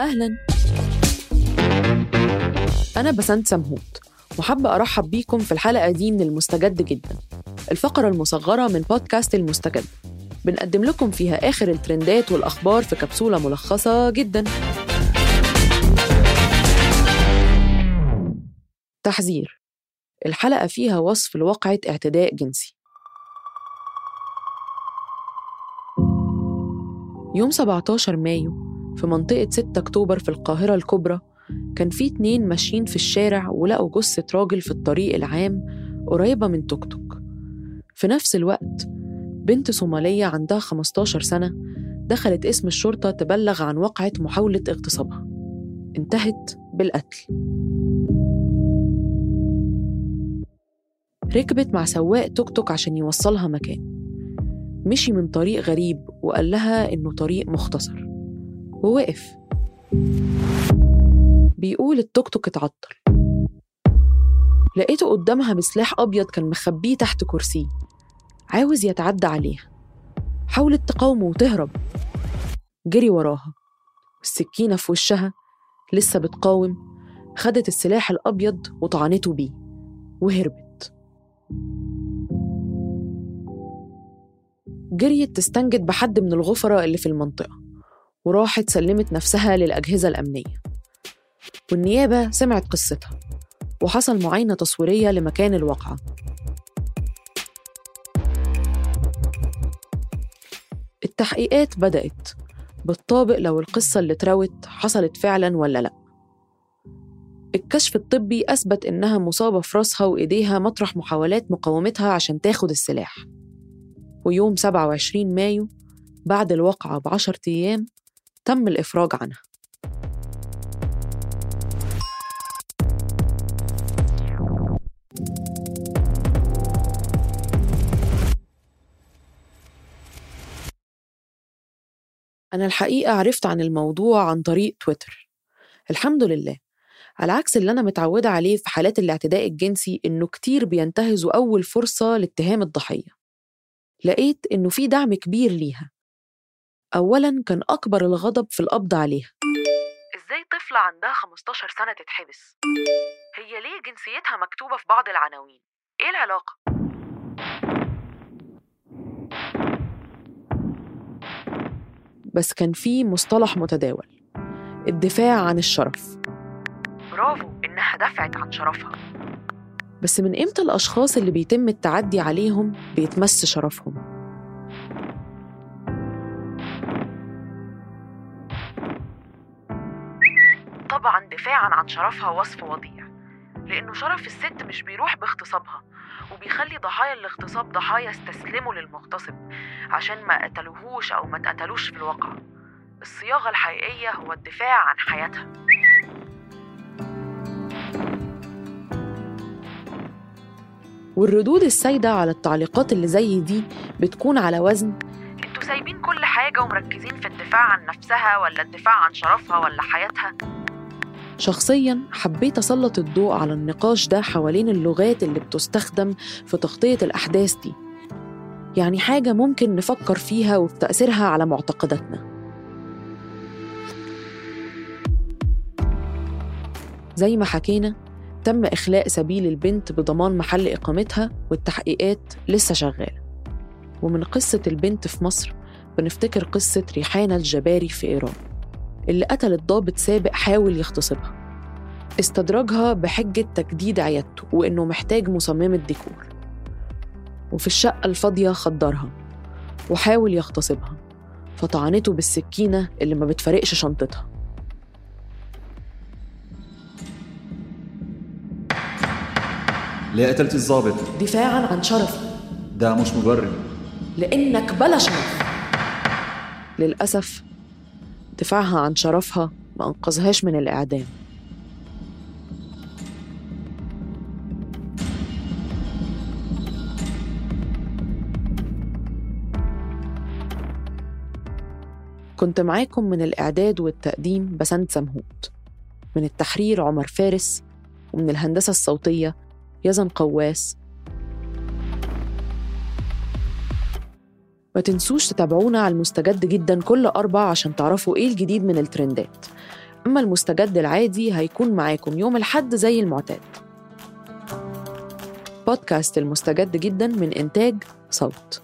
أهلا. أنا بسنت سمهوت وحابة أرحب بيكم في الحلقة دي من المستجد جدا الفقرة المصغرة من بودكاست المستجد. بنقدم لكم فيها آخر الترندات والأخبار في كبسولة ملخصة جدا. تحذير الحلقة فيها وصف لواقعة اعتداء جنسي. يوم 17 مايو في منطقة 6 أكتوبر في القاهرة الكبرى كان في اتنين ماشيين في الشارع ولقوا جثة راجل في الطريق العام قريبة من توك توك. في نفس الوقت بنت صومالية عندها 15 سنة دخلت اسم الشرطة تبلغ عن وقعة محاولة اغتصابها. انتهت بالقتل. ركبت مع سواق توك توك عشان يوصلها مكان. مشي من طريق غريب وقال لها إنه طريق مختصر. ووقف. بيقول التوك توك اتعطل. لقيته قدامها بسلاح أبيض كان مخبيه تحت كرسيه عاوز يتعدى عليها. حاولت تقاومه وتهرب. جري وراها. السكينة في وشها لسه بتقاوم. خدت السلاح الأبيض وطعنته بيه. وهربت. جريت تستنجد بحد من الغفرة اللي في المنطقة. وراحت سلمت نفسها للأجهزة الأمنية. والنيابة سمعت قصتها وحصل معاينة تصويرية لمكان الواقعة. التحقيقات بدأت بالطابق لو القصة اللي اتروت حصلت فعلا ولا لأ. الكشف الطبي أثبت إنها مصابة في راسها وإيديها مطرح محاولات مقاومتها عشان تاخد السلاح. ويوم 27 مايو بعد الواقعة بعشرة أيام تم الإفراج عنها. أنا الحقيقة عرفت عن الموضوع عن طريق تويتر. الحمد لله. على عكس اللي أنا متعودة عليه في حالات الاعتداء الجنسي إنه كتير بينتهزوا أول فرصة لاتهام الضحية. لقيت إنه في دعم كبير ليها. أولاً كان أكبر الغضب في القبض عليها إزاي طفلة عندها 15 سنة تتحبس؟ هي ليه جنسيتها مكتوبة في بعض العناوين؟ إيه العلاقة؟ بس كان في مصطلح متداول الدفاع عن الشرف برافو إنها دفعت عن شرفها بس من إمتى الأشخاص اللي بيتم التعدي عليهم بيتمس شرفهم؟ طبعا دفاعا عن شرفها وصف وضيع لأنه شرف الست مش بيروح باغتصابها وبيخلي ضحايا الاغتصاب ضحايا استسلموا للمغتصب عشان ما قتلوهوش أو ما اتقتلوش في الواقع. الصياغة الحقيقية هو الدفاع عن حياتها. والردود السايدة على التعليقات اللي زي دي بتكون على وزن؟ أنتوا سايبين كل حاجة ومركزين في الدفاع عن نفسها ولا الدفاع عن شرفها ولا حياتها؟ شخصيا حبيت أسلط الضوء على النقاش ده حوالين اللغات اللي بتستخدم في تغطية الأحداث دي. يعني حاجة ممكن نفكر فيها وفي تأثيرها على معتقداتنا. زي ما حكينا تم إخلاء سبيل البنت بضمان محل إقامتها والتحقيقات لسه شغالة ومن قصة البنت في مصر بنفتكر قصة ريحانة الجباري في إيران. اللي قتلت ضابط سابق حاول يغتصبها. استدرجها بحجة تجديد عيادته وإنه محتاج مصممة ديكور. وفي الشقة الفاضية خدرها وحاول يغتصبها فطعنته بالسكينة اللي ما بتفرقش شنطتها. ليه قتلت الضابط؟ دفاعا عن شرفي ده مش مبرر. لأنك بلا شرف. للأسف دفاعها عن شرفها ما أنقذهاش من الإعدام. كنت معاكم من الإعداد والتقديم بسنت سمهوت. من التحرير عمر فارس ومن الهندسة الصوتية يزن قواس ما تنسوش تتابعونا على المستجد جدا كل أربع عشان تعرفوا إيه الجديد من الترندات. أما المستجد العادي هيكون معاكم يوم الحد زي المعتاد. بودكاست المستجد جدا من إنتاج صوت.